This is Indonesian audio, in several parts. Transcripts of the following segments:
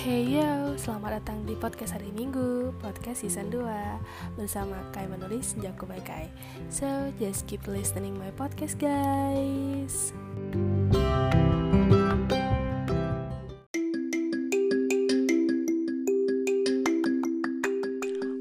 Hey yo, selamat datang di podcast hari Minggu, podcast season 2 Bersama Kai menulis Jago by Kai. So, just keep listening my podcast guys.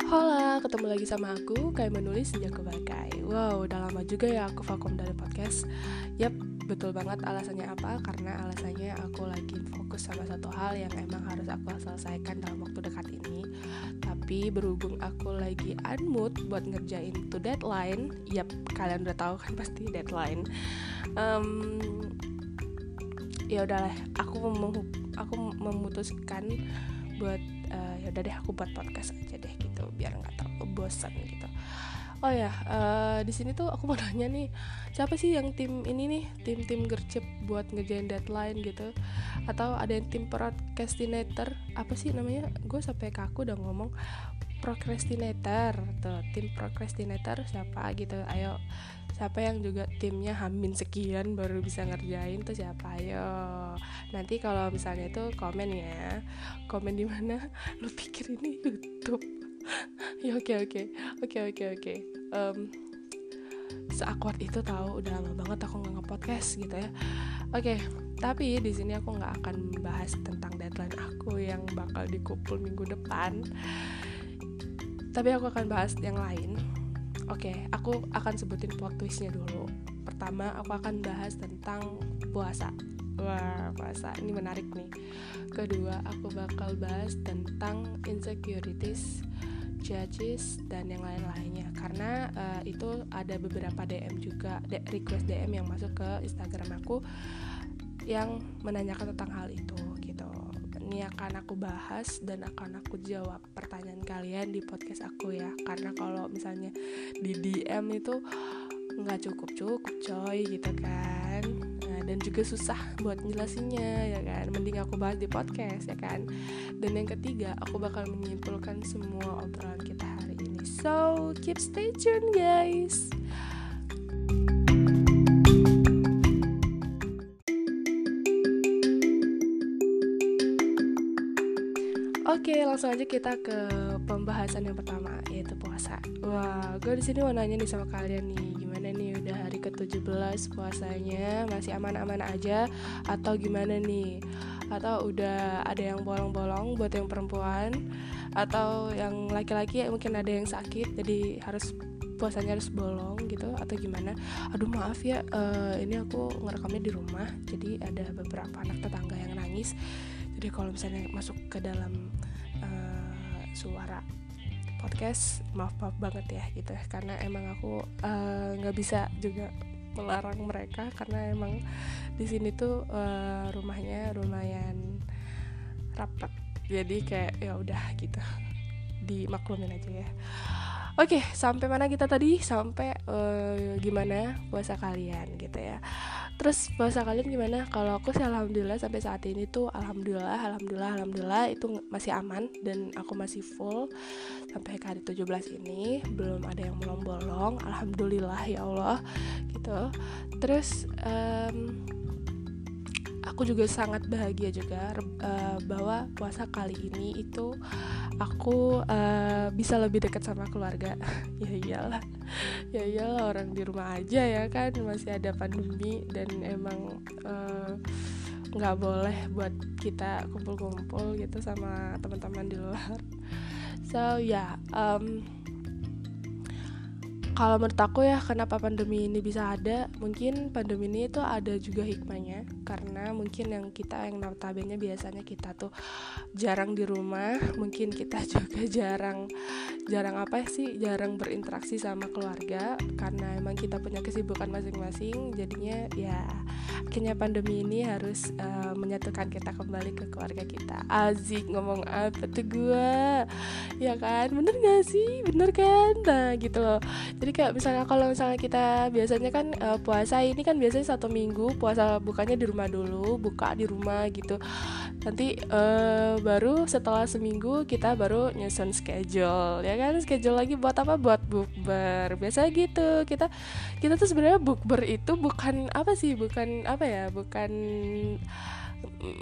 Hola, ketemu lagi sama aku, Kai menulis Jago by Kai. Wow, udah lama juga ya aku vakum dari podcast. Yap, betul banget alasannya apa? Karena alasannya aku lagi fokus sama satu hal yang emang harus aku selesaikan dalam waktu dekat ini. Tapi berhubung aku lagi unmood buat ngerjain to deadline Yap, kalian udah tahu kan pasti deadline. Um, Ya udahlah, aku mem aku memutuskan buat uh, ya udah deh aku buat podcast aja deh gitu biar nggak terlalu bosan gitu oh ya uh, di sini tuh aku mau nanya nih siapa sih yang tim ini nih tim tim gercep buat ngejain deadline gitu? Atau ada yang tim procrastinator? Apa sih namanya? Gue sampai kaku udah ngomong procrastinator. Tuh tim procrastinator siapa gitu? Ayo siapa yang juga timnya hamin sekian baru bisa ngerjain tuh siapa? Ayo. Nanti kalau misalnya itu komen ya. Komen di mana? Lu pikir ini YouTube ya oke oke. Oke oke oke. Seakward itu tahu udah lama banget aku nggak nge-podcast gitu ya. Oke okay, tapi di sini aku nggak akan membahas tentang deadline aku yang bakal dikumpul minggu depan. Tapi aku akan bahas yang lain. Oke, okay, aku akan sebutin plot twistnya dulu. Pertama, aku akan bahas tentang puasa. Wah, puasa ini menarik nih. Kedua, aku bakal bahas tentang insecurities, judges dan yang lain-lainnya. Karena uh, itu ada beberapa DM juga, request DM yang masuk ke Instagram aku yang menanyakan tentang hal itu gitu ini akan aku bahas dan akan aku jawab pertanyaan kalian di podcast aku ya karena kalau misalnya di DM itu nggak cukup cukup coy gitu kan dan juga susah buat jelasinnya ya kan? Mending aku bahas di podcast ya kan? Dan yang ketiga aku bakal menyimpulkan semua obrolan kita hari ini. So keep stay tune guys Oke, langsung aja kita ke pembahasan yang pertama yaitu puasa. Wah, gue di sini mau nanya nih sama kalian nih, gimana nih udah hari ke-17 puasanya? Masih aman-aman aja? Atau gimana nih? Atau udah ada yang bolong-bolong buat yang perempuan? Atau yang laki-laki ya mungkin ada yang sakit jadi harus puasanya harus bolong gitu atau gimana? Aduh maaf ya uh, ini aku ngerekamnya di rumah jadi ada beberapa anak tetangga yang nangis. Jadi kalau misalnya masuk ke dalam suara podcast maaf maaf banget ya gitu karena emang aku nggak uh, bisa juga melarang mereka karena emang di sini tuh uh, rumahnya lumayan rapat. Jadi kayak ya udah gitu dimaklumin aja ya Oke, sampai mana kita tadi? Sampai uh, gimana puasa kalian gitu ya. Terus puasa kalian gimana? Kalau aku sih alhamdulillah sampai saat ini tuh alhamdulillah, alhamdulillah, alhamdulillah itu masih aman dan aku masih full sampai hari 17 ini. Belum ada yang bolong-bolong. Alhamdulillah ya Allah gitu. Terus um, aku juga sangat bahagia juga uh, bahwa puasa kali ini itu aku uh, bisa lebih dekat sama keluarga. Ya iyalah ya iyalah orang di rumah aja ya kan masih ada pandemi dan emang nggak uh, boleh buat kita kumpul-kumpul gitu sama teman-teman di luar. So ya yeah, um, kalau menurut aku ya kenapa pandemi ini bisa ada? Mungkin pandemi ini itu ada juga hikmahnya. Karena mungkin yang kita yang notabene biasanya kita tuh jarang di rumah. Mungkin kita juga jarang jarang apa sih? Jarang berinteraksi sama keluarga. Karena emang kita punya kesibukan masing-masing. Jadinya ya akhirnya pandemi ini harus uh, menyatukan kita kembali ke keluarga kita. Azik ngomong apa tuh gue ya kan? Bener gak sih? Bener kan? Nah gitu loh. Jadi jadi kayak misalnya kalau misalnya kita biasanya kan uh, puasa ini kan biasanya satu minggu puasa bukanya di rumah dulu buka di rumah gitu. Nanti uh, baru setelah seminggu kita baru nyusun schedule ya kan? Schedule lagi buat apa? Buat bukber. Biasa gitu. Kita kita tuh sebenarnya bukber itu bukan apa sih? Bukan apa ya? Bukan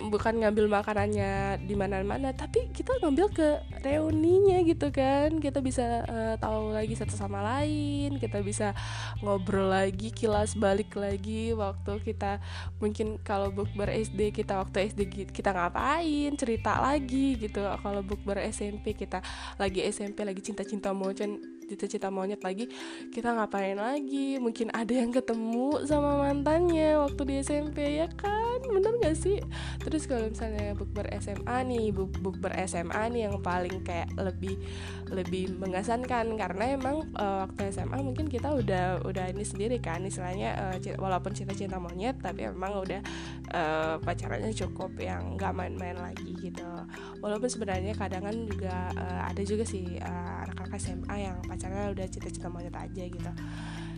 bukan ngambil makanannya di mana-mana tapi kita ngambil ke reuninya gitu kan. Kita bisa uh, tahu lagi satu sama lain kita bisa ngobrol lagi kilas balik lagi waktu kita mungkin kalau bukber SD kita waktu SD kita ngapain cerita lagi gitu. Kalau bukber SMP kita lagi SMP lagi cinta-cinta monyet cinta-cinta monyet lagi kita ngapain lagi? Mungkin ada yang ketemu sama mantannya waktu di SMP ya kan? Bener gak sih terus kalau misalnya bukber SMA nih buk bukber SMA nih yang paling kayak lebih lebih mengesankan. Karena emang uh, waktu SMA mungkin kita udah udah ini sendiri kan istilahnya uh, walaupun cinta-cinta monyet tapi emang udah uh, pacarannya cukup yang nggak main-main lagi gitu. Walaupun sebenarnya kadang kan juga uh, ada juga sih uh, anak-anak SMA yang pacarnya udah cinta-cinta monyet aja gitu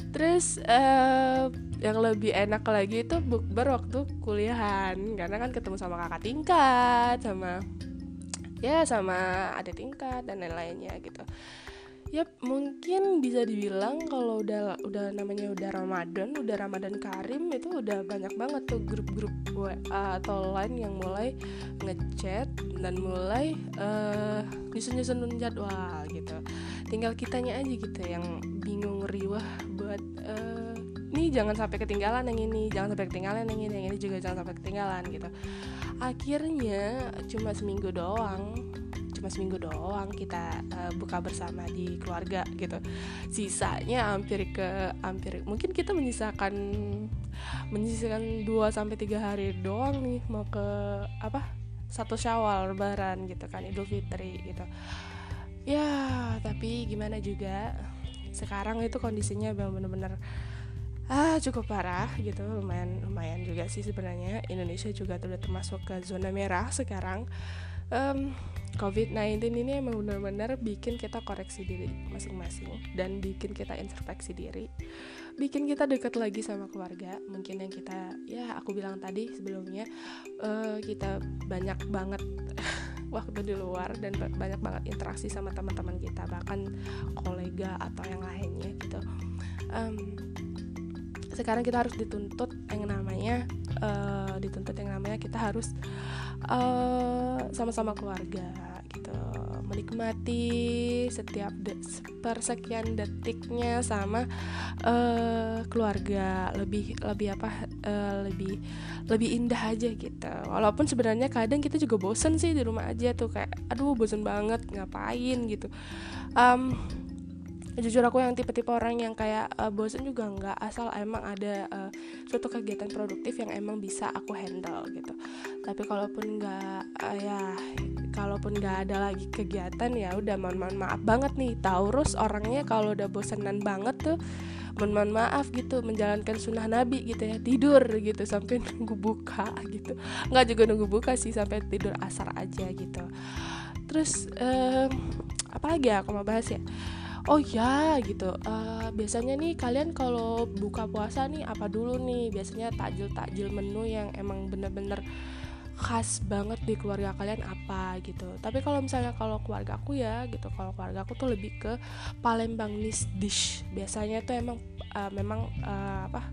Terus uh, yang lebih enak lagi itu bukber waktu kuliahan karena kan ketemu sama kakak tingkat, sama ya sama adik tingkat dan lain-lainnya gitu. Yap, mungkin bisa dibilang kalau udah udah namanya udah Ramadan, udah Ramadan Karim itu udah banyak banget tuh grup-grup WA atau lain yang mulai ngechat dan mulai uh, nyusun-nyusun jadwal gitu. Tinggal kitanya aja gitu yang bingung riwah buat uh, nih jangan sampai ketinggalan yang ini, jangan sampai ketinggalan yang ini, yang ini juga jangan sampai ketinggalan gitu. Akhirnya cuma seminggu doang cuma seminggu doang kita uh, buka bersama di keluarga gitu sisanya hampir ke hampir mungkin kita menyisakan menyisakan 2 sampai tiga hari doang nih mau ke apa satu syawal lebaran gitu kan idul fitri gitu ya tapi gimana juga. Sekarang itu kondisinya benar-benar ah cukup parah gitu. Lumayan lumayan juga sih sebenarnya. Indonesia juga sudah termasuk ke zona merah sekarang. Um, COVID-19 ini emang benar-benar bikin kita koreksi diri masing-masing dan bikin kita introspeksi diri, bikin kita dekat lagi sama keluarga. Mungkin yang kita, ya aku bilang tadi sebelumnya, uh, kita banyak banget waktu di luar dan banyak banget interaksi sama teman-teman kita, bahkan kolega atau yang lainnya gitu. Um, sekarang kita harus dituntut yang namanya uh, dituntut yang namanya kita harus eh, sama-sama keluarga gitu menikmati setiap de persekian detiknya sama uh, keluarga. Lebih lebih apa uh, lebih lebih indah aja gitu. Walaupun sebenarnya kadang kita juga bosen sih di rumah aja tuh kayak aduh bosen banget ngapain? gitu. Um, jujur aku yang tipe-tipe orang yang kayak uh, bosen juga nggak asal emang ada uh, suatu kegiatan produktif yang emang bisa aku handle gitu. Tapi kalaupun nggak uh, ya kalaupun nggak ada lagi kegiatan ya udah mohon mohon maaf banget nih. Taurus orangnya kalau udah bosenan banget tuh mohon mohon maaf gitu menjalankan sunnah nabi gitu ya tidur gitu sampai nunggu buka gitu. Nggak juga nunggu buka sih sampai tidur asar aja gitu. Terus um, apa lagi ya aku mau bahas ya oh ya gitu. Uh, biasanya nih kalian kalau buka puasa nih apa dulu nih? Biasanya takjil takjil menu yang emang bener-bener khas banget di keluarga kalian apa gitu. Tapi kalau misalnya kalau keluarga aku ya gitu. Kalau keluarga aku tuh lebih ke Palembang dish. Biasanya tuh emang uh, memang uh, apa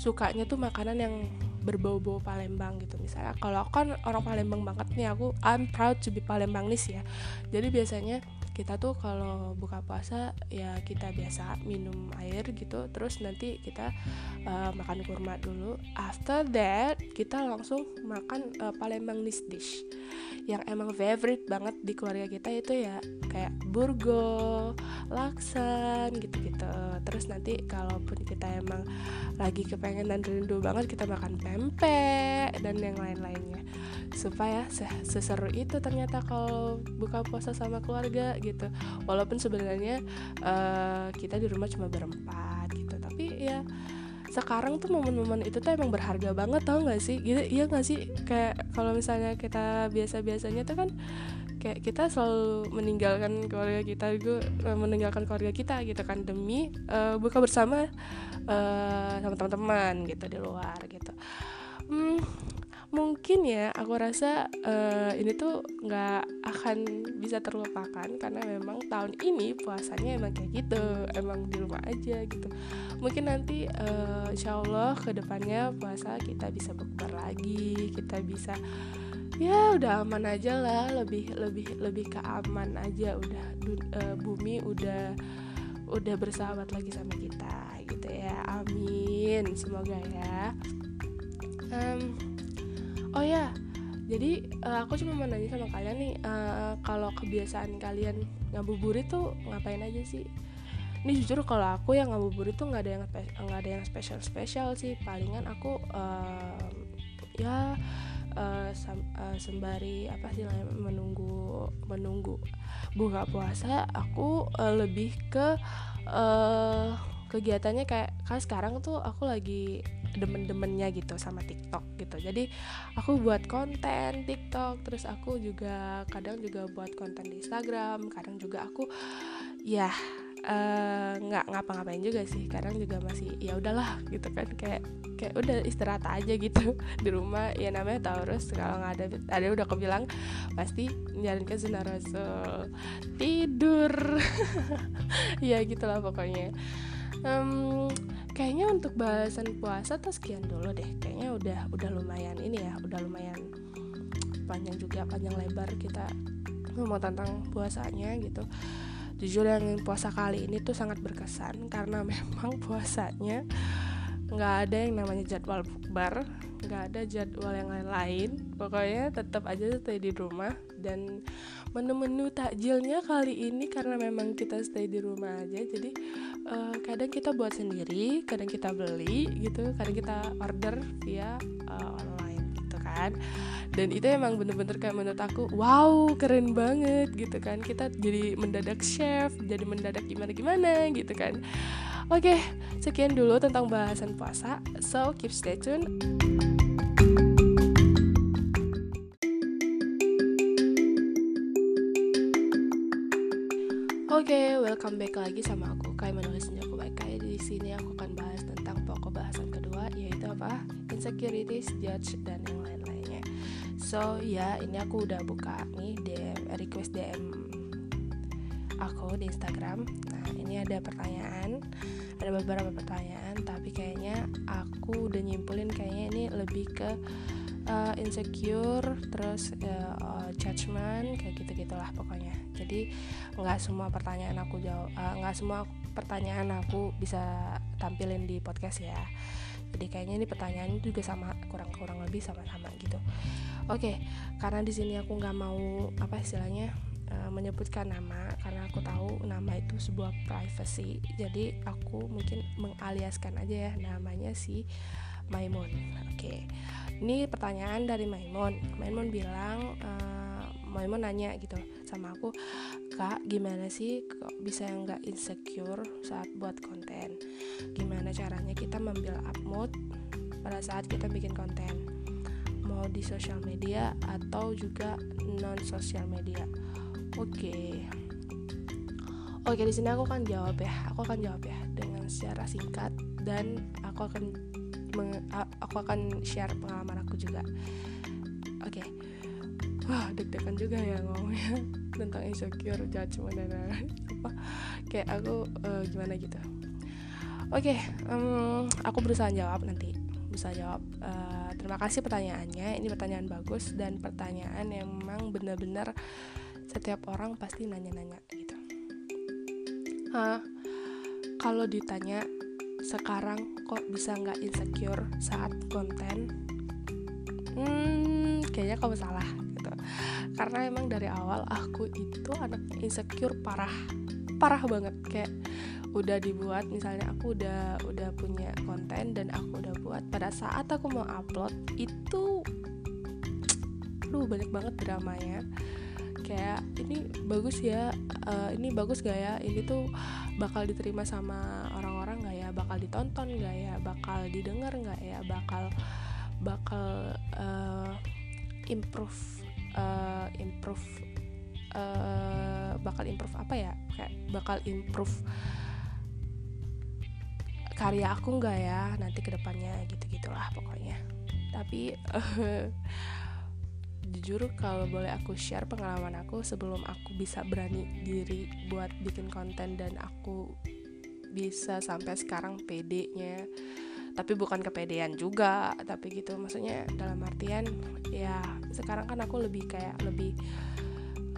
sukanya tuh makanan yang berbau-bau Palembang gitu. Misalnya kalau aku kan orang Palembang banget nih aku I'm proud to be Palembangnis ya. Jadi biasanya kita tuh kalau buka puasa ya kita biasa minum air gitu terus nanti kita uh, makan kurma dulu. After that kita langsung makan uh, Palembang dish. Yang emang favorite banget di keluarga kita itu ya kayak burgo, laksan gitu-gitu. Terus nanti kalaupun kita emang lagi kepengen dan rindu banget kita makan pempek dan yang lain-lainnya. Supaya seseru itu ternyata kalau buka puasa sama keluarga gitu. Walaupun sebenarnya uh, kita di rumah cuma berempat gitu. Tapi ya sekarang tuh momen-momen itu tuh emang berharga banget tau gak sih? Gitu iya gak sih? Kayak kalau misalnya kita biasa-biasanya tuh kan kayak kita selalu meninggalkan keluarga kita gue eh, meninggalkan keluarga kita gitu kan demi uh, buka bersama uh, sama teman-teman gitu di luar gitu. Hmm, mungkin ya aku rasa uh, ini tuh nggak akan bisa terlupakan karena memang tahun ini puasanya emang kayak gitu emang di rumah aja gitu. Mungkin nanti uh, insya Allah ke depannya puasa kita bisa bukber lagi kita bisa ya udah aman aja lah lebih lebih lebih ke aman aja udah uh, bumi udah udah bersahabat lagi sama kita gitu ya amin semoga ya. Um, oh ya jadi uh, aku cuma mau nanya sama kalian nih uh, kalau kebiasaan kalian ngabuburit tuh ngapain aja sih? Ini jujur kalau aku yang ngabuburit tuh nggak ada yang nggak ada yang spesial spesial sih. Palingan aku uh, ya uh, uh, sembari apa sih namanya menunggu menunggu buka puasa aku uh, lebih ke uh, kegiatannya kayak kan sekarang tuh aku lagi demen-demennya gitu sama TikTok gitu. Jadi aku buat konten TikTok terus aku juga kadang juga buat konten di Instagram kadang juga aku ya Eh, nggak uh, ngapa-ngapain juga sih. Kadang juga masih ya udahlah gitu kan kayak kayak udah istirahat aja gitu di rumah. Ya namanya Taurus kalau nggak ada ada udah aku bilang pasti menjalankan sunnah Rasul tidur. Ya gitulah pokoknya. Um, kayaknya untuk bahasan puasa tuh sekian dulu deh. Kayaknya udah udah lumayan ini ya udah lumayan panjang juga panjang lebar kita ngomong tentang puasanya gitu. Jujur yang puasa kali ini tuh sangat berkesan karena memang puasanya nggak ada yang namanya jadwal bukber nggak ada jadwal yang lain-lain. Pokoknya tetap aja stay di rumah dan menu-menu takjilnya kali ini karena memang kita stay di rumah aja. Jadi uh, kadang kita buat sendiri kadang kita beli gitu kadang kita order via uh, online gitu kan. Dan itu emang bener-bener kayak menurut aku wow keren banget gitu kan. Kita jadi mendadak chef jadi mendadak gimana gimana gitu kan. Oke sekian dulu tentang bahasan puasa. So keep stay tune welcome back lagi sama aku. Kai menulis Senjaku Kai. Di sini aku akan bahas tentang pokok bahasan kedua yaitu apa? Insecurities, judge dan yang lain-lainnya. So ya ini aku udah buka nih DM request DM aku di Instagram. Nah ini ada pertanyaan. Ada beberapa pertanyaan tapi kayaknya aku udah nyimpulin kayaknya ini lebih ke uh, insecure terus uh, judgment kayak gitu gitulah pokoknya jadi nggak semua pertanyaan aku jawab uh, nggak semua pertanyaan aku bisa tampilin di podcast ya. Jadi kayaknya ini pertanyaan juga sama kurang kurang lebih sama-sama gitu. Oke okay, karena di sini aku nggak mau apa istilahnya uh, menyebutkan nama karena aku tahu nama itu sebuah privacy. Jadi aku mungkin mengaliaskan aja ya namanya si Maimun oke okay. ini pertanyaan dari Maimun Maimun bilang uh, Maimun nanya gitu sama aku kak gimana sih kok bisa nggak insecure saat buat konten? Gimana caranya kita membuild up mood pada saat kita bikin konten? Mau di sosial media atau juga non sosial media? Oke. Okay. oke okay, di sini aku akan jawab ya. Aku akan jawab ya dengan secara singkat dan aku akan aku akan share pengalaman aku juga. Oke. Okay. wah deg-degan juga ya ngomongnya tentang insecure judgment dan apa? Kayak aku uh, gimana gitu. Oke okay, um, aku berusaha jawab nanti. Bisa jawab. Uh, terima kasih pertanyaannya. Ini pertanyaan bagus dan pertanyaan yang memang benar-benar setiap orang pasti nanya-nanya gitu. Uh, kalau ditanya sekarang kok bisa nggak insecure saat konten? Hmm kayaknya kamu salah karena emang dari awal aku itu anak insecure parah. Parah banget. Kayak udah dibuat misalnya aku udah udah punya konten dan aku udah buat pada saat aku mau upload itu lu banyak banget dramanya. Kayak ini bagus ya uh, ini bagus gak ya? Ini tuh bakal diterima sama orang-orang gak ya? Bakal ditonton gak ya? Bakal didengar gak ya? Bakal bakal uh, improve uh, improve uh, bakal improve apa ya? Kayak bakal improve karya aku nggak ya? Nanti ke depannya gitu gitulah pokoknya. Tapi uh, jujur kalau boleh aku share pengalaman aku sebelum aku bisa berani diri buat bikin konten dan aku bisa sampai sekarang PD-nya tapi bukan kepedean juga tapi gitu. Maksudnya dalam artian ya sekarang kan aku lebih kayak lebih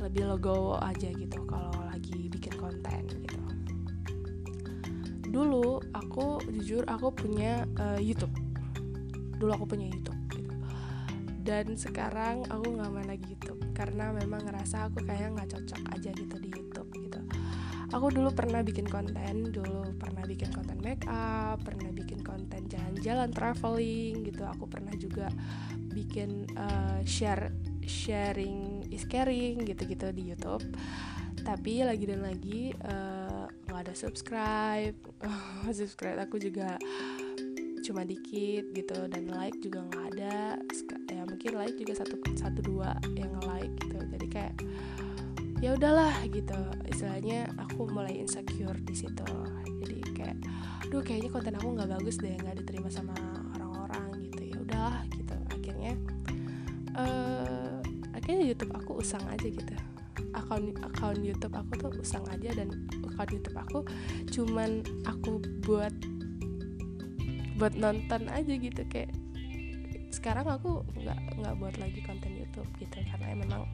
lebih logo aja gitu kalau lagi bikin konten gitu. Dulu aku jujur aku punya uh, YouTube. Dulu aku punya YouTube dan sekarang aku nggak main lagi YouTube karena memang ngerasa aku kayak nggak cocok aja gitu di YouTube gitu. Aku dulu pernah bikin konten dulu pernah bikin konten make up pernah bikin konten jalan-jalan traveling gitu. Aku pernah juga bikin uh, share sharing is caring gitu-gitu di YouTube. Tapi lagi dan lagi eh, nggak uh, ada subscribe. Subscribe aku juga cuma dikit gitu. Dan like juga nggak ada. Ya mungkin like juga satu satu dua yang like gitu. Jadi kayak ya udahlah gitu. Istilahnya aku mulai insecure di situ. Jadi kayak duh kayaknya konten aku nggak bagus deh nggak diterima sama orang-orang gitu. Ya udahlah gitu. Akhirnya uh, akhirnya YouTube aku usang aja gitu. Akun akun YouTube aku tuh usang aja dan akun YouTube aku cuman aku buat buat nonton aja gitu. Kayak sekarang aku nggak nggak buat lagi konten YouTube gitu karena memang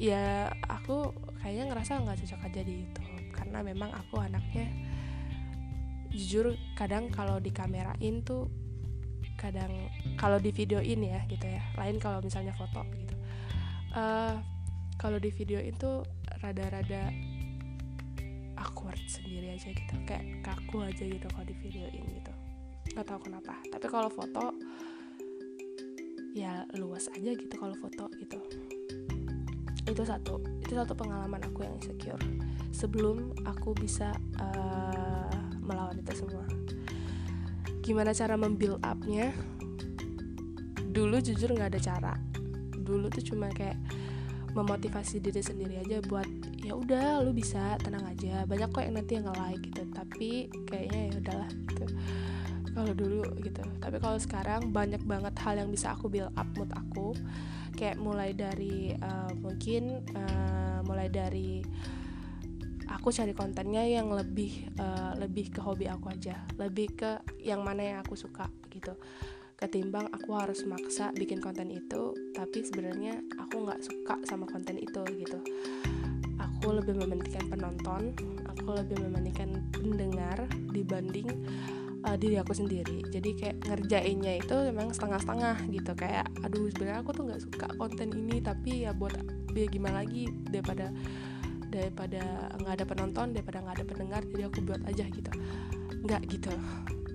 ya aku kayaknya ngerasa nggak cocok aja di YouTube karena memang aku anaknya jujur kadang kalau di kamerain tuh kadang kalau di videoin ya gitu ya lain kalau misalnya foto gitu. Uh, kalau di videoin tuh rada-rada awkward sendiri aja gitu kayak kaku aja gitu kalau di videoin gitu. Nggak tahu kenapa tapi kalau foto ya luas aja gitu kalau foto gitu. Itu satu itu satu pengalaman aku yang insecure. Sebelum aku bisa uh, melawan itu semua. Gimana cara membuild upnya? Dulu jujur nggak ada cara. Dulu tuh cuma kayak memotivasi diri sendiri aja buat ya udah lu bisa tenang aja. Banyak kok yang nanti yang nge-like gitu tapi kayaknya ya udahlah gitu kalau dulu gitu. Tapi kalau sekarang banyak banget hal yang bisa aku build up mood aku. Kayak mulai dari uh, mungkin uh, mulai dari aku cari kontennya yang lebih uh, lebih ke hobi aku aja. Lebih ke yang mana yang aku suka gitu. Ketimbang aku harus maksa bikin konten itu tapi sebenarnya aku nggak suka sama konten itu gitu. Aku lebih mementingkan penonton aku lebih mementingkan pendengar dibanding uh, diri aku sendiri. Jadi kayak ngerjainnya itu memang setengah-setengah gitu. Kayak aduh sebenarnya aku tuh nggak suka konten ini tapi ya buat biar gimana lagi daripada daripada nggak ada penonton daripada nggak ada pendengar jadi aku buat aja gitu. Nggak gitu.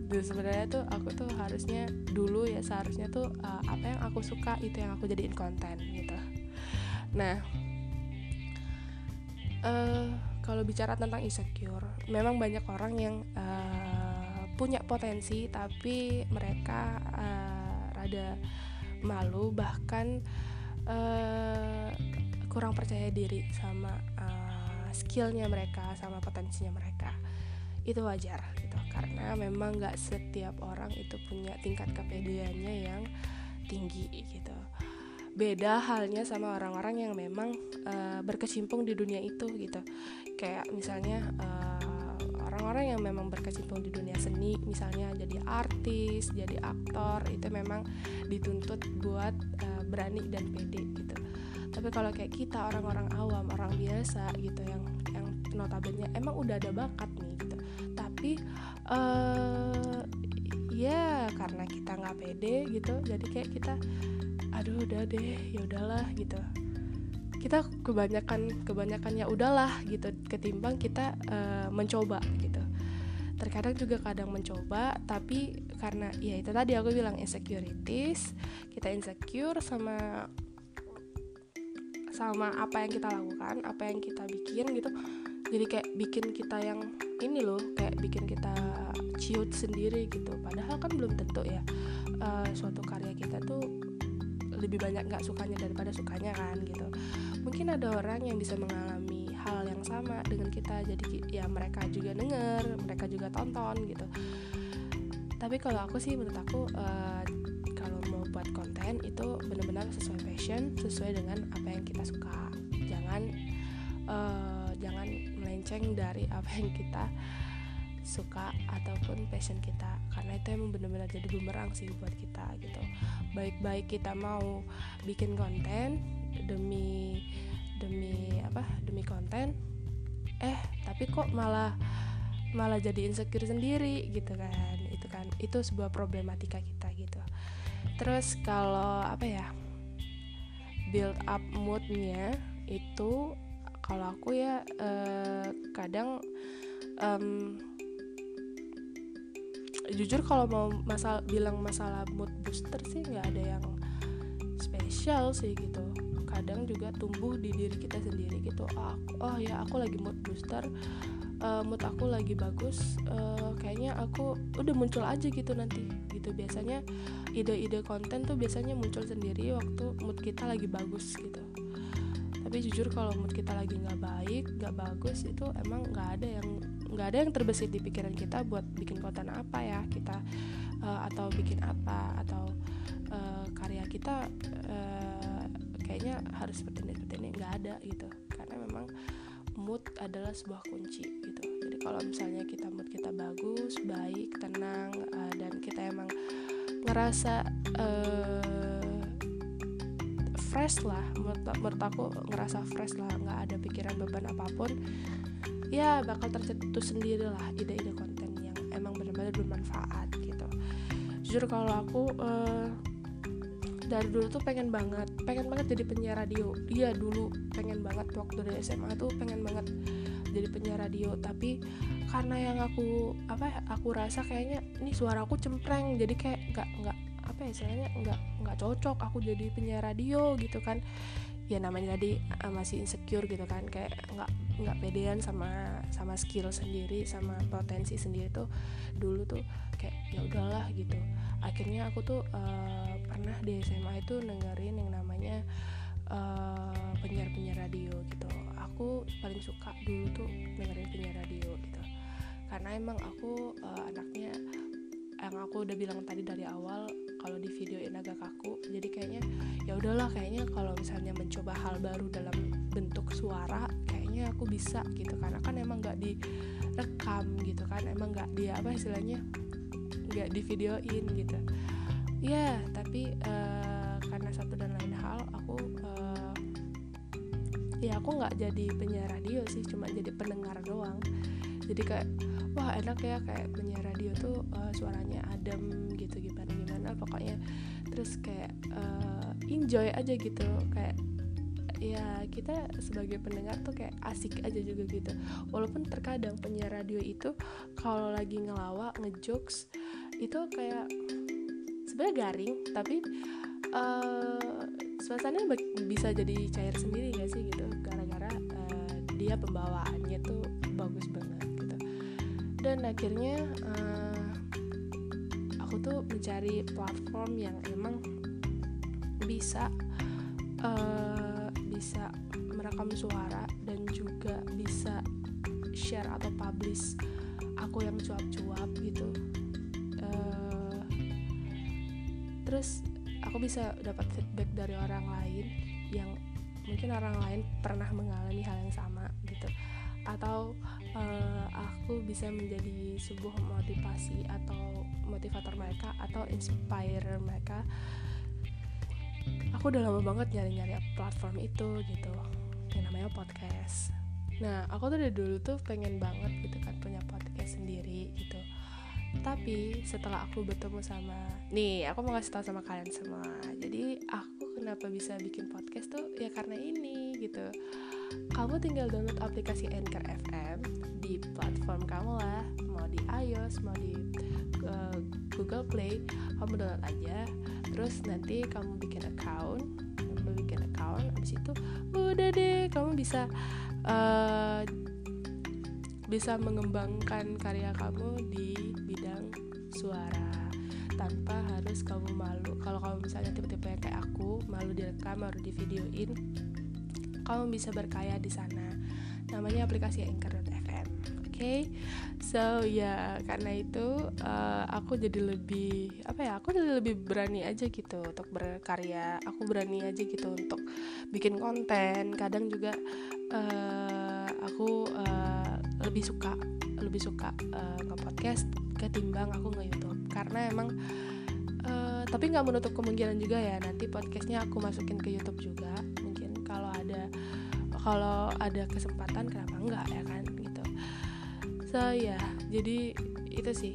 Dan sebenarnya tuh aku tuh harusnya dulu ya seharusnya tuh uh, apa yang aku suka itu yang aku jadiin konten gitu. Nah uh, kalau bicara tentang insecure memang banyak orang yang uh, punya potensi tapi mereka uh, rada malu bahkan uh, kurang percaya diri sama uh, skillnya mereka sama potensinya mereka. Itu wajar gitu. Karena memang nggak setiap orang itu punya tingkat kepedeannya yang tinggi gitu. Beda halnya sama orang-orang yang memang uh, berkecimpung di dunia itu gitu. Kayak misalnya uh, orang-orang yang memang berkecimpung di dunia seni misalnya jadi artis jadi aktor itu memang dituntut buat uh, berani dan pede gitu. Tapi kalau kayak kita orang-orang awam orang biasa gitu yang yang notabene emang udah ada bakat nih gitu. Tapi uh, ya karena kita nggak pede gitu jadi kayak kita aduh udah deh ya udahlah gitu kita kebanyakan ya udahlah gitu ketimbang kita uh, mencoba gitu. Terkadang juga kadang mencoba tapi karena ya itu tadi aku bilang insecurities kita insecure sama sama apa yang kita lakukan apa yang kita bikin gitu jadi kayak bikin kita yang ini loh kayak bikin kita ciut sendiri gitu. Padahal kan belum tentu ya uh, suatu karya kita tuh lebih banyak nggak sukanya daripada sukanya kan gitu. Mungkin ada orang yang bisa mengalami hal yang sama dengan kita jadi ya mereka juga denger mereka juga tonton gitu. Tapi kalau aku sih menurut aku uh, kalau mau buat konten itu benar-benar sesuai passion sesuai dengan apa yang kita suka. Jangan uh, jangan melenceng dari apa yang kita suka ataupun passion kita karena itu emang benar-benar jadi bumerang sih buat kita gitu baik-baik kita mau bikin konten demi demi apa demi konten eh tapi kok malah malah jadi insecure sendiri gitu kan. Itu kan itu sebuah problematika kita gitu. Terus kalau apa ya build up moodnya itu kalau aku ya eh, kadang um, jujur kalau mau masal bilang masalah mood booster sih nggak ada yang spesial sih gitu. Kadang juga tumbuh di diri kita sendiri gitu. Oh, aku, oh ya aku lagi mood booster uh, mood aku lagi bagus uh, kayaknya aku udah muncul aja gitu nanti gitu. Biasanya ide-ide konten tuh biasanya muncul sendiri waktu mood kita lagi bagus gitu. Tapi jujur kalau mood kita lagi nggak baik nggak bagus itu emang nggak ada yang nggak ada yang terbesit di pikiran kita buat bikin konten apa ya kita uh, atau bikin apa atau uh, karya kita uh, kayaknya harus seperti ini seperti ini. Nggak ada gitu. Karena memang mood adalah sebuah kunci gitu. Jadi kalau misalnya kita mood kita bagus baik tenang uh, dan kita emang ngerasa uh, fresh lah menurut, aku ngerasa fresh lah nggak ada pikiran beban apa pun ya bakal tercetus sendiri lah ide-ide konten yang emang benar-benar bermanfaat gitu. Jujur kalau aku uh, dari dulu tuh pengen banget pengen banget jadi penyiar radio. Iya dulu pengen banget waktu dari SMA tuh pengen banget jadi penyiar radio. Tapi karena yang aku apa ya, aku rasa kayaknya ini suara aku cempreng jadi kayak nggak nggak apa ya istilahnya nggak nggak cocok aku jadi penyiar radio gitu kan. Ya namanya tadi uh, masih insecure gitu kan kayak nggak nggak pedean sama sama skill sendiri sama potensi sendiri tuh dulu tuh kayak ya udahlah gitu. Akhirnya aku tuh uh, pernah di SMA itu dengerin yang namanya uh, penyiar-penyiar radio gitu. Aku paling suka dulu tuh dengerin penyiar radio gitu. Karena emang aku uh, anaknya yang aku udah bilang tadi dari awal kalau di videoin agak kaku jadi kayaknya ya udahlah kayaknya kalau misalnya mencoba hal baru dalam bentuk suara kayaknya aku bisa gitu. Karena kan emang nggak direkam gitu kan emang nggak di apa istilahnya nggak di videoin gitu. Ya tapi uh, karena satu dan lain hal aku uh, ya aku nggak jadi penyiar radio sih cuma jadi pendengar doang. Jadi kayak wah enak ya kayak penyiar radio tuh uh, suaranya adem gitu gimana gimana pokoknya terus kayak uh, enjoy aja gitu. Kayak ya kita sebagai pendengar tuh kayak asik aja juga gitu. Walaupun terkadang penyiar radio itu kalau lagi ngelawak ngejokes itu kayak sebenarnya garing tapi uh, suasananya bisa jadi cair sendiri gak sih gitu? Gara-gara uh, dia pembawaannya tuh bagus banget gitu. Dan akhirnya uh, aku tuh mencari platform yang emang bisa uh, bisa merekam suara dan juga bisa share atau publish aku yang cuap-cuap gitu. Uh, terus aku bisa dapat feedback dari orang lain yang mungkin orang lain pernah mengalami hal yang sama gitu. Atau uh, aku bisa menjadi sebuah motivasi atau motivator mereka atau inspire mereka aku udah lama banget nyari-nyari platform itu gitu. Yang namanya podcast. Nah aku tuh dari dulu tuh pengen banget gitu kan punya podcast sendiri gitu. Tapi setelah aku bertemu sama nih aku mau kasih tahu sama kalian semua. Jadi aku kenapa bisa bikin podcast tuh ya karena ini gitu. Kamu tinggal download aplikasi Anchor FM di platform kamu lah. Mau di iOS mau di uh, Google Play kamu download aja. Terus nanti kamu bikin account kamu bikin account abis itu udah deh kamu bisa uh, bisa mengembangkan karya kamu di bidang suara. Tanpa harus kamu malu. Kalau kamu misalnya tiba-tiba kayak aku malu direkam baru di videoin kamu bisa berkaya di sana. Namanya aplikasi Anchor.fm oke okay? so ya yeah, karena itu uh, aku jadi lebih apa ya aku jadi lebih berani aja gitu untuk berkarya. Aku berani aja gitu untuk bikin konten. Kadang juga uh, aku uh, lebih suka lebih suka uh, nge-podcast ketimbang aku nge-youtube. Karena emang uh, tapi nggak menutup kemungkinan juga ya nanti podcastnya aku masukin ke youtube juga. Mungkin kalau ada kalau ada kesempatan kenapa enggak ya kan ya. Jadi itu sih.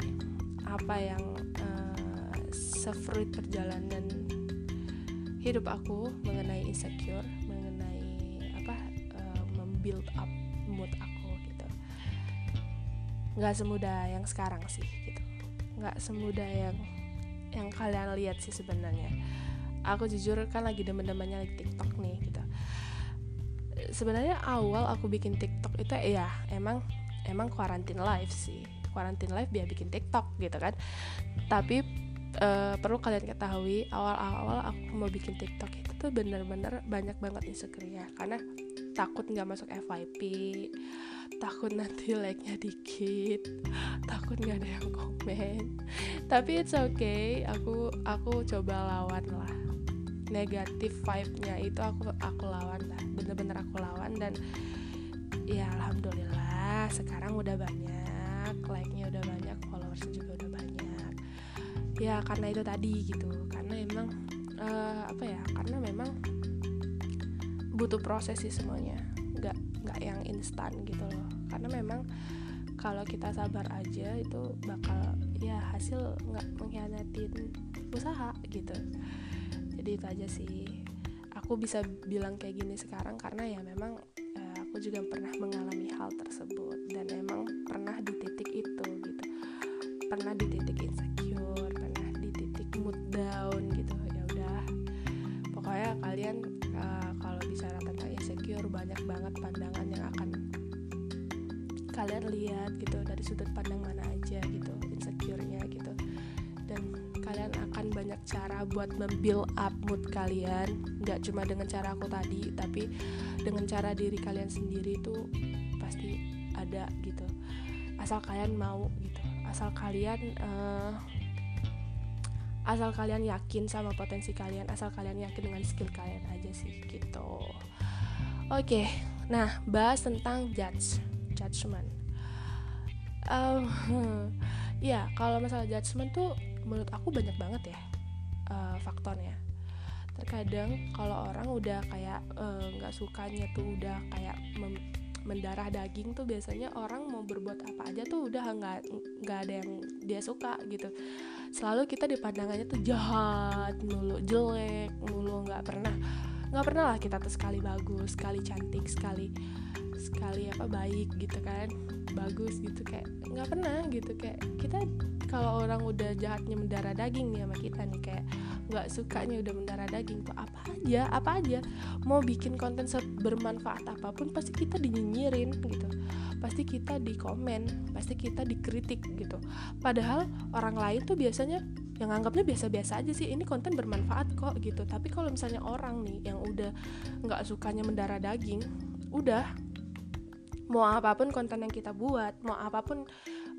Apa yang uh, sefruit perjalanan hidup aku mengenai insecure mengenai apa uh, membuild up mood aku gitu. Nggak semudah yang sekarang sih gitu. Nggak semudah yang yang kalian lihat sih sebenarnya. Aku jujur kan lagi demen-demennya TikTok nih gitu. Sebenarnya awal aku bikin TikTok itu ya emang emang quarantine life sih. Quarantine life biar bikin TikTok gitu kan. Tapi uh, perlu kalian ketahui awal-awal aku mau bikin TikTok itu tuh bener-bener banyak banget insecure ya karena takut nggak masuk FYP takut nanti like-nya dikit takut nggak ada yang komen. Tapi it's okay aku aku coba lawan lah. Negatif vibe-nya itu aku aku lawan lah. Bener-bener aku lawan dan ya alhamdulillah sekarang udah banyak like-nya udah banyak followers juga udah banyak. Ya karena itu tadi gitu. Karena emang uh, apa ya karena memang butuh proses sih semuanya. Nggak nggak yang instan gitu loh. Karena memang kalau kita sabar aja itu bakal ya hasil nggak mengkhianatin usaha gitu. Jadi itu aja sih. Aku bisa bilang kayak gini sekarang karena ya memang juga pernah mengalami hal tersebut dan emang pernah di titik itu gitu. Pernah di titik insecure cara buat membuild up mood kalian. Nggak cuma dengan cara aku tadi tapi dengan cara diri kalian sendiri itu pasti ada gitu. Asal kalian mau gitu. Asal kalian uh, asal kalian yakin sama potensi kalian asal kalian yakin dengan skill kalian aja sih gitu. Oke okay, nah bahas tentang judge judgment um, ya kalau masalah judgment tuh menurut aku banyak banget ya uh, faktornya. Terkadang kalau orang udah kayak eh, nggak uh, sukanya tuh udah kayak mendarah daging tuh biasanya orang mau berbuat apa aja tuh udah nggak nggak ada yang dia suka gitu. Selalu kita dipandangannya tuh jahat mulu jelek mulu nggak pernah nggak pernah lah kita tuh sekali bagus sekali cantik sekali sekali apa baik gitu kan bagus gitu kayak nggak pernah gitu. Kayak kita kalau orang udah jahatnya mendarah daging nih sama kita nih kayak nggak sukanya udah mendarah daging tuh apa aja apa aja. Mau bikin konten bermanfaat apa pun pasti kita dinyinyirin gitu. Pasti kita di komen pasti kita dikritik gitu. Padahal orang lain tuh biasanya yang anggapnya biasa-biasa aja sih ini konten bermanfaat kok gitu. Tapi kalau misalnya orang nih yang udah nggak sukanya mendarah daging udah mau apa pun konten yang kita buat mau apa pun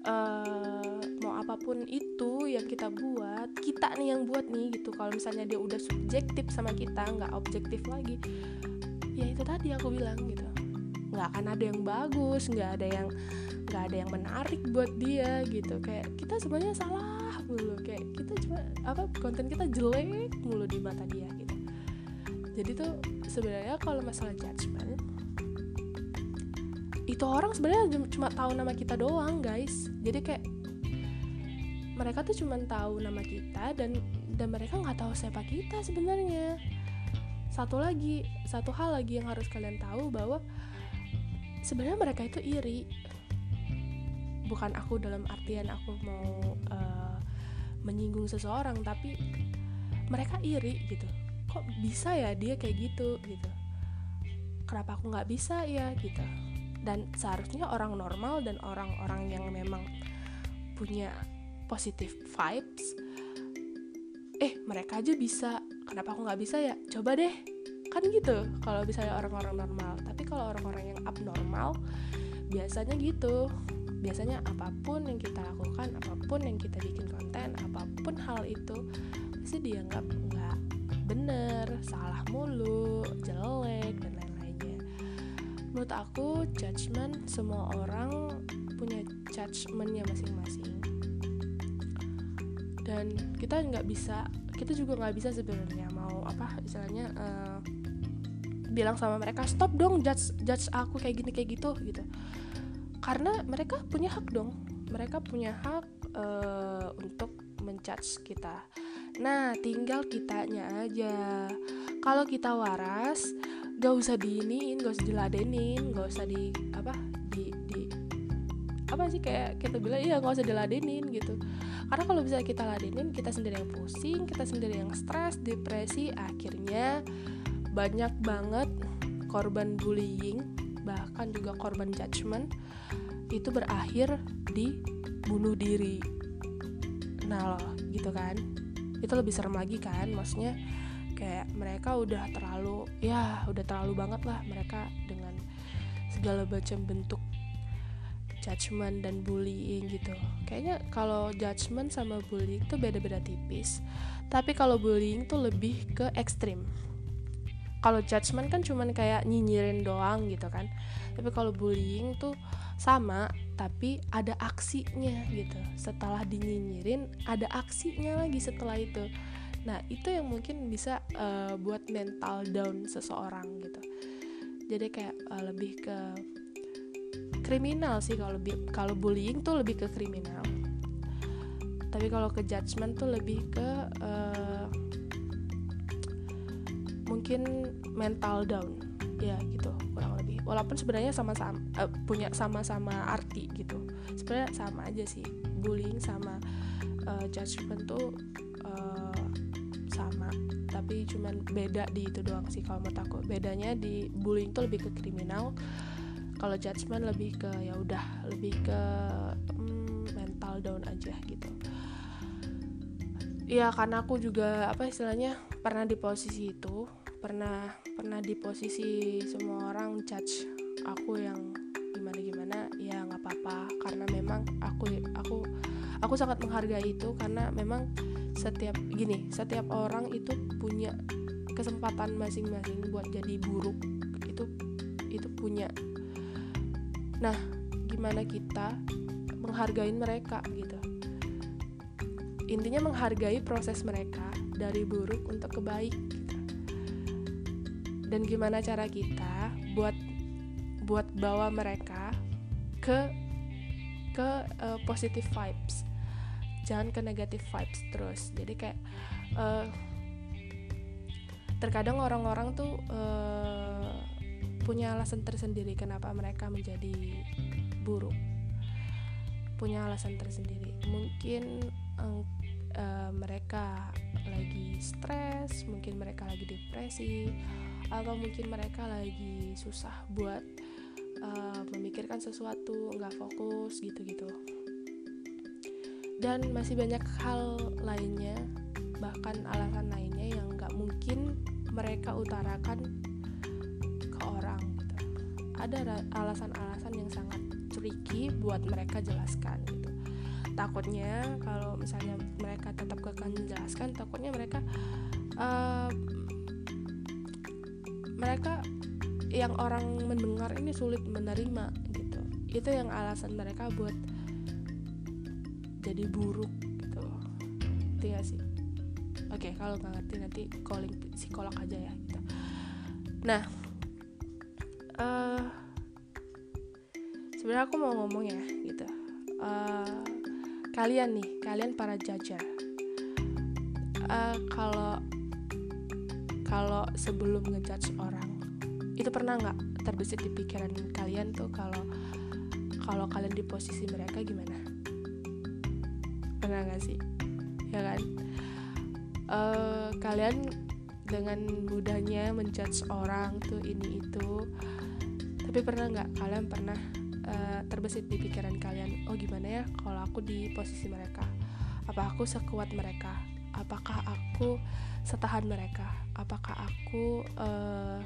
uh, mau apa pun itu yang kita buat kita nih yang buat nih gitu. Kalau misalnya dia udah subjektif sama kita nggak objektif lagi ya itu tadi aku bilang gitu. Nggak akan ada yang bagus nggak ada yang nggak ada yang menarik buat dia gitu. Kayak kita sebenarnya salah mulu. Kayak kita cuma apa konten kita jelek mulu di mata dia gitu. Jadi tuh sebenarnya kalau masalah judgement itu orang sebenarnya cuma tahu nama kita doang guys. Jadi kayak mereka tuh cuma tahu nama kita dan dan mereka nggak tahu siapa kita sebenarnya. Satu lagi satu hal lagi yang harus kalian tahu bahwa sebenarnya mereka itu iri. Bukan aku dalam artian aku mau uh, menyinggung seseorang tapi mereka iri gitu. Kok bisa ya dia kayak gitu gitu? Kenapa aku nggak bisa ya gitu dan seharusnya orang normal dan orang-orang yang memang punya positive vibes eh mereka aja bisa. Kenapa aku nggak bisa ya? Coba deh. Kan gitu kalau misalnya orang-orang normal. Tapi kalau orang-orang yang abnormal biasanya gitu. Biasanya apa pun yang kita lakukan apa pun yang kita bikin konten apa pun hal itu pasti dianggap nggak bener salah mulu jelek dan lain-lainnya menurut aku judgement semua orang punya judgementnya masing-masing. Dan kita nggak bisa kita juga nggak bisa sebenarnya mau apa istilahnya uh, bilang sama mereka stop dong judge judge aku kayak gini kayak gitu gitu. Karena mereka punya hak dong. Mereka punya hak uh, untuk menjudge kita. Nah tinggal kitanya aja. Kalau kita waras gak usah diinin gak usah diladenin gak usah di apa di di apa sih kayak kita bilang iya gak usah diladenin gitu. Karena kalau bisa kita ladenin kita sendiri yang pusing kita sendiri yang stres depresi akhirnya banyak banget korban bullying bahkan juga korban judgement itu berakhir di bunuh diri. Nah loh gitu kan? Itu lebih serem lagi kan? Maksudnya kayak mereka udah terlalu ya udah terlalu banget lah mereka dengan segala macam bentuk judgement dan bullying gitu. Kayaknya kalau judgement sama bullying tuh beda-beda tipis. Tapi kalau bullying tuh lebih ke ekstrim. Kalau judgement kan cuman kayak nyinyirin doang gitu kan. Tapi kalau bullying tuh sama tapi ada aksinya gitu. Setelah dinyinyirin ada aksinya lagi setelah itu nah itu yang mungkin bisa uh, buat mental down seseorang gitu. Jadi kayak uh, lebih ke kriminal sih kalau kalau bullying tuh lebih ke kriminal. Tapi kalau ke judgement tuh lebih ke uh, mungkin mental down. Ya gitu kurang lebih. Walaupun sebenarnya sama-sama uh, punya sama-sama arti gitu. Sebenarnya sama aja sih. Bullying sama uh, judgment tuh uh, sama. Tapi cuman beda di itu doang sih kalau menurut aku. Bedanya di bullying tuh lebih ke kriminal. Kalau judgment lebih ke ya udah lebih ke mm, mental down aja gitu. Ya karena aku juga apa istilahnya pernah di posisi itu pernah pernah di posisi semua orang judge aku yang gimana gimana ya nggak apa-apa. Karena memang aku aku aku sangat menghargai itu karena memang setiap gini setiap orang itu punya kesempatan masing-masing buat jadi buruk. Itu itu punya. Nah gimana kita menghargai mereka gitu? Intinya menghargai proses mereka dari buruk untuk kebaik dan gimana cara kita buat buat bawa mereka ke ke uh, positive vibes jangan ke negative vibes terus. Jadi kayak uh, terkadang orang-orang tuh uh, punya alasan tersendiri kenapa mereka menjadi buruk. Punya alasan tersendiri. Mungkin uh, mereka lagi stres mungkin mereka lagi depresi atau mungkin mereka lagi susah buat uh, memikirkan sesuatu nggak fokus gitu-gitu dan masih banyak hal lainnya bahkan alasan lainnya yang nggak mungkin mereka utarakan ke orang gitu. Ada alasan-alasan yang sangat tricky buat mereka jelaskan gitu. Takutnya kalau misalnya mereka tetap kekal menjelaskan takutnya mereka uh, mereka yang orang mendengar ini sulit menerima gitu. Itu yang alasan mereka buat jadi buruk gitu. Itu ya sih? Oke kalau nggak ngerti nanti calling psikolog aja ya gitu. Nah uh, sebenarnya aku mau ngomong ya gitu. Uh, kalian nih kalian para jajar uh, kalau kalau sebelum ngejudge orang itu pernah nggak terbesit di pikiran kalian tuh kalau kalau kalian di posisi mereka gimana pernah nggak sih? Ya kan? Uh, kalian dengan mudahnya menjudge orang tuh ini itu tapi pernah nggak kalian pernah uh, terbesit di pikiran kalian oh gimana ya kalau aku di posisi mereka? Apa aku sekuat mereka? Apakah aku setahan mereka? Apakah aku uh,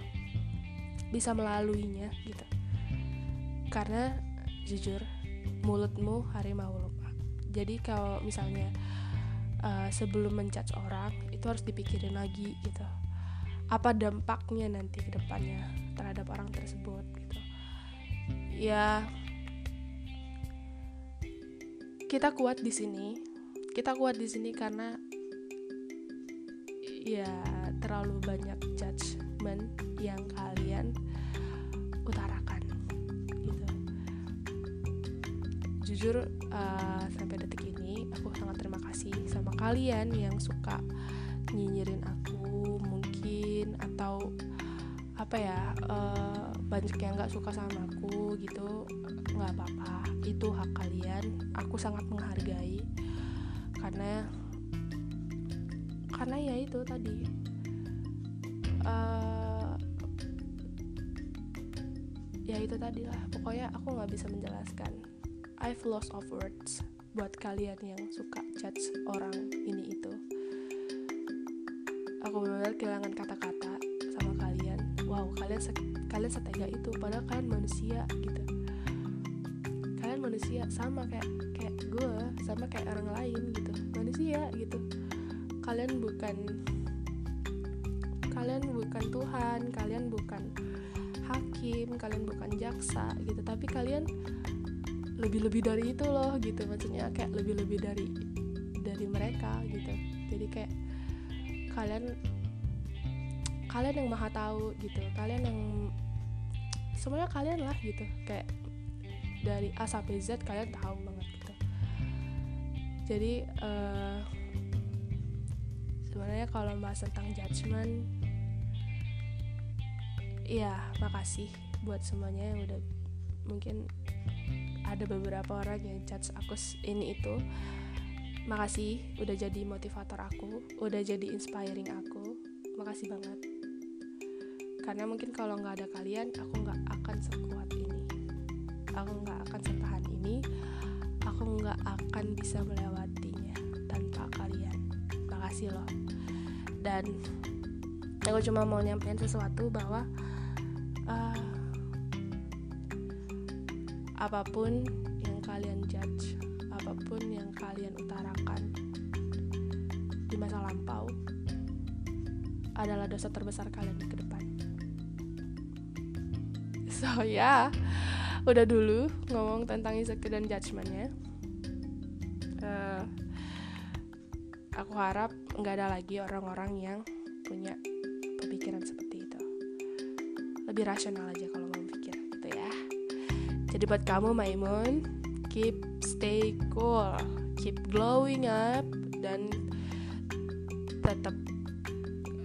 bisa melaluinya? Gitu. Karena jujur mulutmu harimau lupa jadi kalau misalnya uh, sebelum menjudge orang itu harus dipikirin lagi gitu. Apa dampaknya nanti ke depannya terhadap orang tersebut gitu. Ya kita kuat di sini. Kita kuat di sini karena ya terlalu banyak judgement yang kalian jujur uh, sampai detik ini aku sangat terima kasih sama kalian yang suka nyinyirin aku mungkin atau apa ya uh, banyak yang nggak suka sama aku gitu nggak apa-apa. Itu hak kalian. Aku sangat menghargai karena karena ya itu tadi. Uh, ya itu tadi lah. Pokoknya aku nggak bisa menjelaskan I've lost of words buat kalian yang suka judge orang ini itu. Aku benar-benar kehilangan kata-kata sama kalian. Wow kalian se kalian setega itu. Padahal kalian manusia gitu. Kalian manusia sama kayak kayak gue sama kayak orang lain gitu. Manusia gitu. Kalian bukan kalian bukan Tuhan kalian bukan hakim kalian bukan jaksa gitu. Tapi kalian lebih-lebih dari itu loh gitu maksudnya kayak lebih-lebih dari dari mereka gitu. Jadi kayak kalian kalian yang maha tahu gitu kalian yang semuanya kalian lah gitu. Kayak dari A sampai Z kalian tahu banget gitu. Jadi uh, sebenarnya kalau bahas tentang judgement ya makasih buat semuanya yang udah mungkin ada beberapa orang yang judge aku ini itu. Makasih udah jadi motivator aku udah jadi inspiring aku. Makasih banget. Karena mungkin kalau nggak ada kalian aku nggak akan sekuat ini. Aku nggak akan setahan ini. Aku nggak akan bisa melewatinya tanpa kalian. Makasih loh. Dan aku cuma mau nyampein sesuatu bahwa uh, apa pun yang kalian judge, apa pun yang kalian utarakan di masa lampau adalah dosa terbesar kalian ke depan. So ya, yeah, udah dulu ngomong tentang insecure dan judgementnya. Uh, aku harap nggak ada lagi orang-orang yang punya pemikiran seperti lebih rasional aja jadi buat kamu Maimun. Keep stay cool. Keep glowing up dan tetap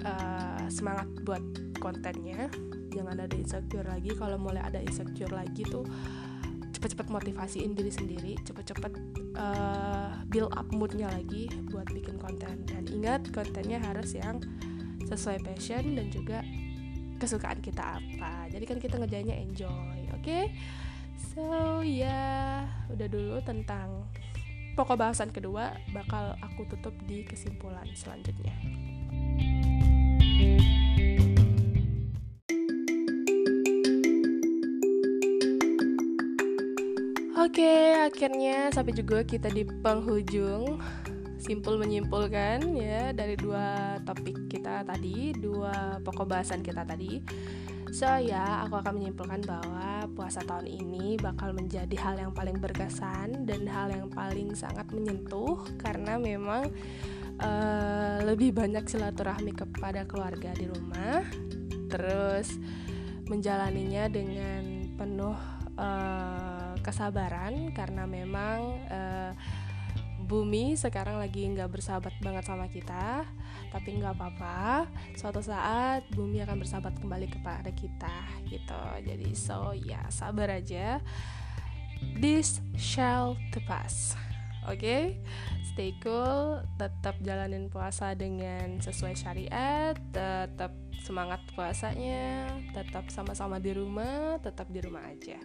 uh, semangat buat kontennya. Jangan ada insecure lagi. Kalau mulai ada insecure lagi tuh cepet-cepet motivasiin diri sendiri. Cepet-cepet uh, build up moodnya lagi buat bikin konten. Dan ingat kontennya harus yang sesuai passion dan juga kesukaan kita apa. Jadi kan kita ngerjainnya enjoy oke? okay? So ya yeah, udah dulu tentang pokok bahasan kedua bakal aku tutup di kesimpulan selanjutnya Oke, okay, akhirnya sampai juga kita di penghujung simpul menyimpulkan ya dari dua topik kita tadi, dua pokok bahasan kita tadi. So ya, aku akan menyimpulkan bahwa puasa tahun ini bakal menjadi hal yang paling berkesan dan hal yang paling sangat menyentuh karena memang uh, lebih banyak silaturahmi kepada keluarga di rumah, terus menjalaninya dengan penuh uh, kesabaran karena memang uh, bumi sekarang lagi nggak bersahabat banget sama kita tapi nggak apa-apa. Suatu saat bumi akan bersahabat kembali kepada kita gitu. Jadi so ya sabar aja. This shall pass oke okay? stay cool tetap jalanin puasa dengan sesuai syariat tetap semangat puasanya tetap sama-sama di rumah tetap di rumah aja.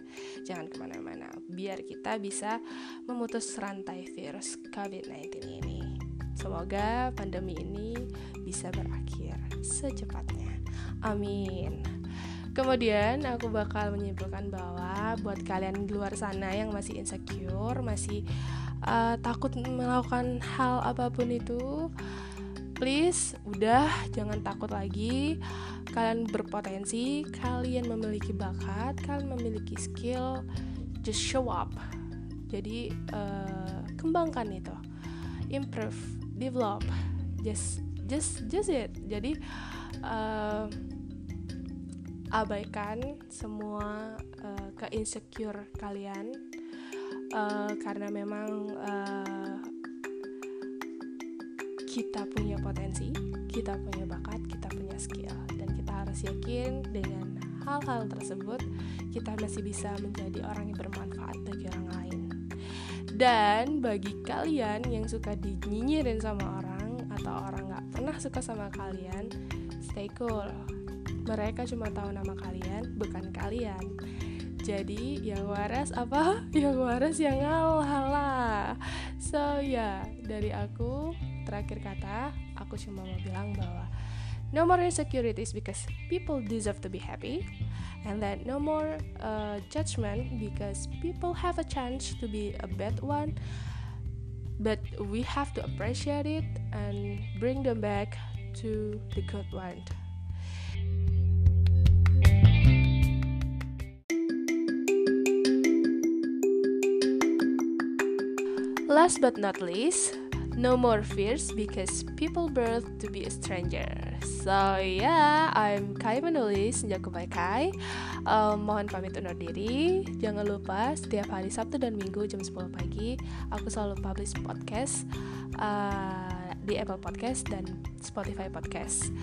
Jangan ke mana-mana biar kita bisa memutus rantai virus COVID-19 ini. Semoga pandemi ini bisa berakhir secepatnya. Amin. Kemudian aku bakal menyimpulkan bahwa buat kalian di luar sana yang masih insecure, masih uh, takut melakukan hal apa pun itu, please udah jangan takut lagi. Kalian berpotensi, kalian memiliki bakat, kalian memiliki skill, just show up. Jadi uh, kembangkan itu, improve, develop, just just just it. Jadi uh, abaikan semua uh, ke insecure kalian uh, karena memang uh, kita punya potensi, kita punya bakat, kita punya skill dan kita harus yakin dengan hal-hal tersebut kita masih bisa menjadi orang yang bermanfaat bagi orang lain. Dan bagi kalian yang suka dinyinyirin sama orang atau orang nggak pernah suka sama kalian, stay cool mereka cuma tahu nama kalian, bukan kalian. Jadi yang waras apa? Yang waras yang ngalah lah. So ya, yeah, dari aku terakhir kata, aku cuma mau bilang bahwa no more insecurities because people deserve to be happy and that no more uh, judgment because people have a chance to be a bad one but we have to appreciate it and bring them back to the good one Last but not least, no more fears because people birth to be a stranger. So yeah, I'm Kai menulis sejak Kai. Um, mohon pamit undur diri. Jangan lupa setiap hari Sabtu dan Minggu jam 10 pagi aku selalu publish podcast uh, di Apple Podcast dan Spotify Podcast.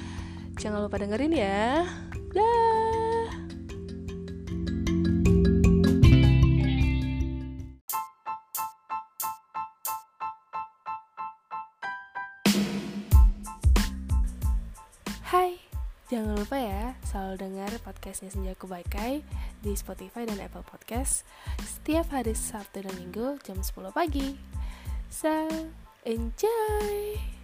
Jangan lupa dengerin ya. Dah. Podcastnya Senja Kubaikai di Spotify dan Apple Podcast setiap hari Sabtu dan Minggu jam 10 pagi. So, enjoy!